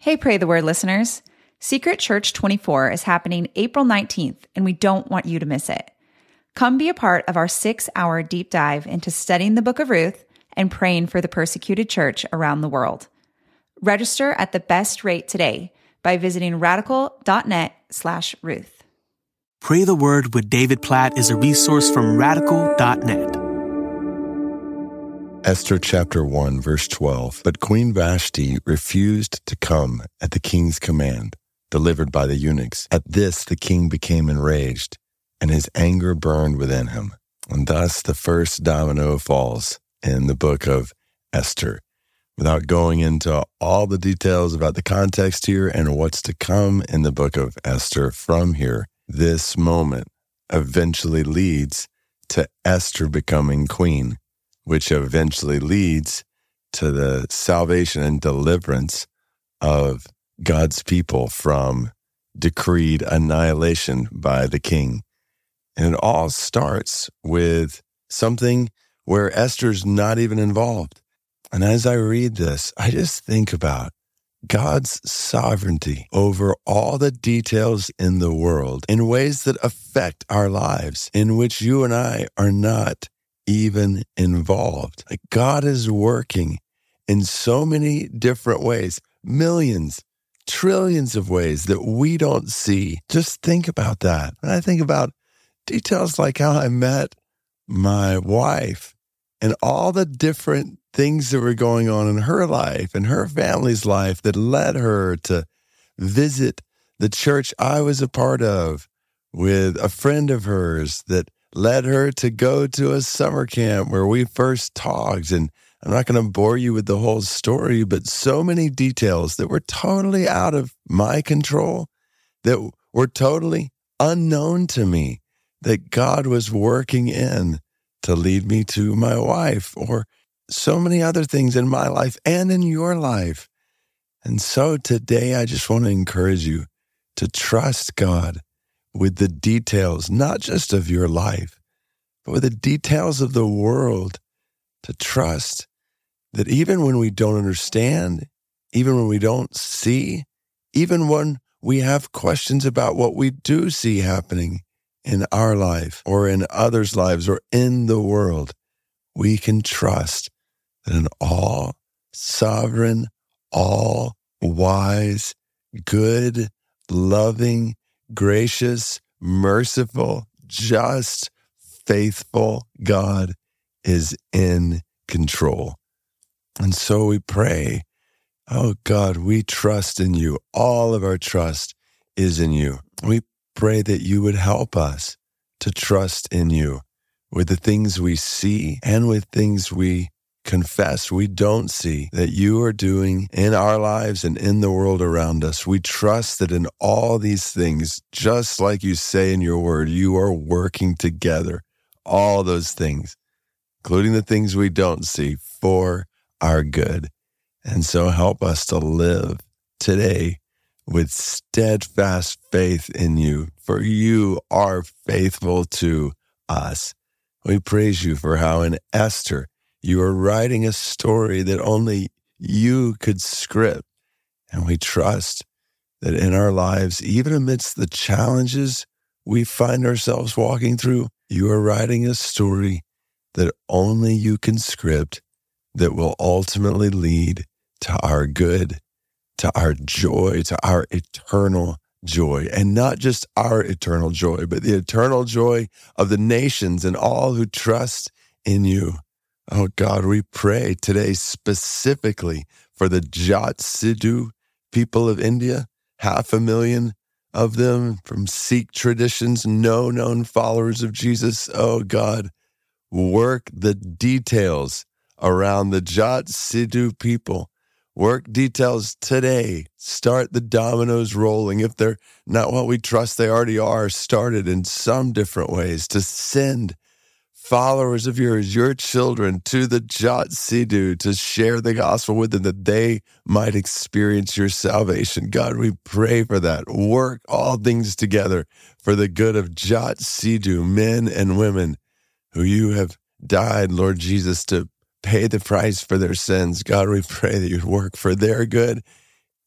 Hey, Pray the Word listeners. Secret Church 24 is happening April 19th, and we don't want you to miss it. Come be a part of our six hour deep dive into studying the book of Ruth and praying for the persecuted church around the world. Register at the best rate today by visiting radical.net slash Ruth. Pray the Word with David Platt is a resource from radical.net. Esther chapter 1, verse 12. But Queen Vashti refused to come at the king's command, delivered by the eunuchs. At this, the king became enraged, and his anger burned within him. And thus the first domino falls in the book of Esther. Without going into all the details about the context here and what's to come in the book of Esther from here, this moment eventually leads to Esther becoming queen which eventually leads to the salvation and deliverance of God's people from decreed annihilation by the king. And it all starts with something where Esther's not even involved. And as I read this, I just think about God's sovereignty over all the details in the world in ways that affect our lives, in which you and I are not even involved. Like God is working in so many different ways, millions, trillions of ways that we don't see. Just think about that. And I think about details like how I met my wife and all the different things that were going on in her life and her family's life that led her to visit the church I was a part of with a friend of hers that led her to go to a summer camp where we first talked. And I'm not going to bore you with the whole story, but so many details that were totally out of my control, that were totally unknown to me, that God was working in to lead me to my wife, or so many other things in my life and in your life. And so today, I just want to encourage you to trust God with the details, not just of your life, but with the details of the world, to trust that even when we don't understand, even when we don't see, even when we have questions about what we do see happening in our life or in others' lives or in the world, we can trust that an all sovereign, all wise, good, loving, gracious, merciful, just, faithful God is in control. And so we pray, oh God, we trust in you. All of our trust is in you. We pray that you would help us to trust in you with the things we see and with things we confess we don't see that you are doing in our lives and in the world around us. We trust that in all these things, just like you say in your word, you are working together, all those things, including the things we don't see, for our good. And so help us to live today with steadfast faith in you, for you are faithful to us. We praise you for how in Esther, you are writing a story that only you could script. And we trust that in our lives, even amidst the challenges we find ourselves walking through, you are writing a story that only you can script that will ultimately lead to our good, to our joy, to our eternal joy. And not just our eternal joy, but the eternal joy of the nations and all who trust in you. God, we pray today specifically for the Jat Sidhu people of India, half a million of them from Sikh traditions, no known followers of Jesus. Oh God, work the details around the Jat Sidhu people. Work details today. Start the dominoes rolling. If they're not what we trust they already are, started in some different ways to send followers of yours, your children, to the Jat Sidhu to share the gospel with them that they might experience your salvation. God, we pray for that. Work all things together for the good of Jat Sidhu, men and women who you have died, Lord Jesus, to pay the price for their sins. God, we pray that you'd work for their good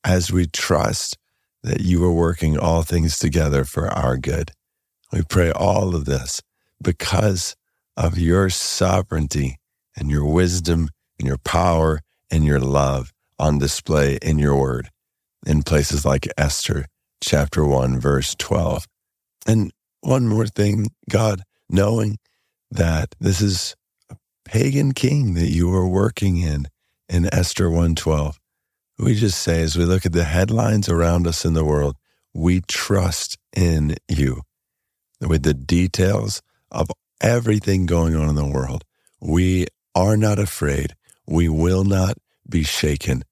as we trust that you are working all things together for our good. We pray all of this because of your sovereignty and your wisdom and your power and your love on display in your word in places like Esther chapter 1 verse 12. And one more thing, God, knowing that this is a pagan king that you are working in in Esther 112. We just say as we look at the headlines around us in the world, we trust in you. With the details of everything going on in the world, we are not afraid. We will not be shaken.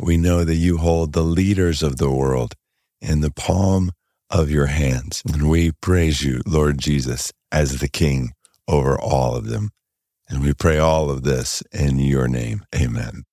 We know that you hold the leaders of the world in the palm of your hands. And we praise you, Lord Jesus, as the King over all of them. And we pray all of this in your name. Amen.